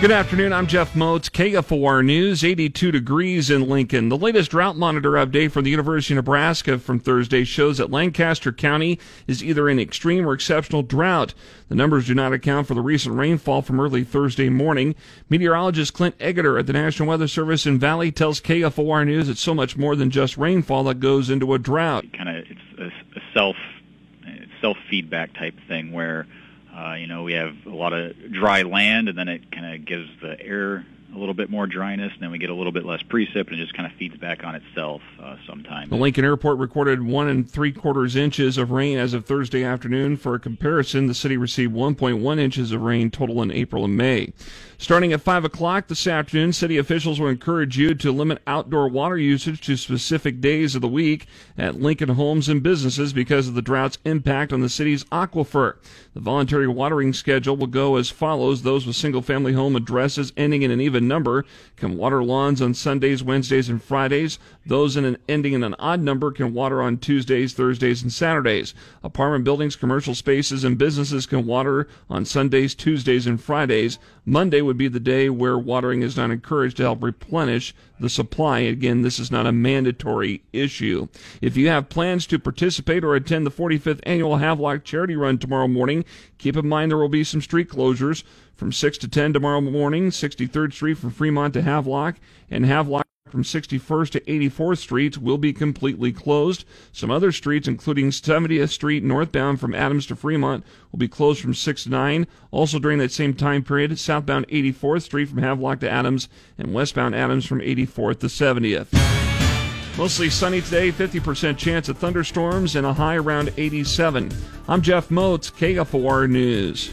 Good afternoon. I'm Jeff Motz, KFOR News, 82 degrees in Lincoln. The latest drought monitor update from the University of Nebraska from Thursday shows that Lancaster County is either in extreme or exceptional drought. The numbers do not account for the recent rainfall from early Thursday morning. Meteorologist Clint Eggeter at the National Weather Service in Valley tells KFOR News it's so much more than just rainfall that goes into a drought. Kind of, it's a self self feedback type thing where uh, you know, we have a lot of dry land, and then it kind of gives the air a little bit more dryness, and then we get a little bit less precip, and it just kind of feeds back on itself uh, sometimes. The Lincoln Airport recorded one and three quarters inches of rain as of Thursday afternoon. For a comparison, the city received 1.1 inches of rain total in April and May. Starting at 5 o'clock this afternoon, city officials will encourage you to limit outdoor water usage to specific days of the week at Lincoln homes and businesses because of the drought's impact on the city's aquifer. The voluntary watering schedule will go as follows. Those with single family home addresses ending in an even number can water lawns on Sundays, Wednesdays, and Fridays. Those in an ending in an odd number can water on Tuesdays, Thursdays, and Saturdays. Apartment buildings, commercial spaces, and businesses can water on Sundays, Tuesdays, and Fridays. Monday would be the day where watering is not encouraged to help replenish the supply. Again, this is not a mandatory issue. If you have plans to participate or attend the 45th annual Havelock Charity Run tomorrow morning, keep in mind there will be some street closures from 6 to 10 tomorrow morning, 63rd Street from Fremont to Havelock, and Havelock from 61st to 84th Streets will be completely closed. Some other streets, including 70th Street northbound from Adams to Fremont, will be closed from 6 to 9. Also during that same time period, southbound 84th Street from Havelock to Adams and westbound Adams from 84th to 70th. Mostly sunny today, 50% chance of thunderstorms, and a high around 87. I'm Jeff Motz, KFOR News.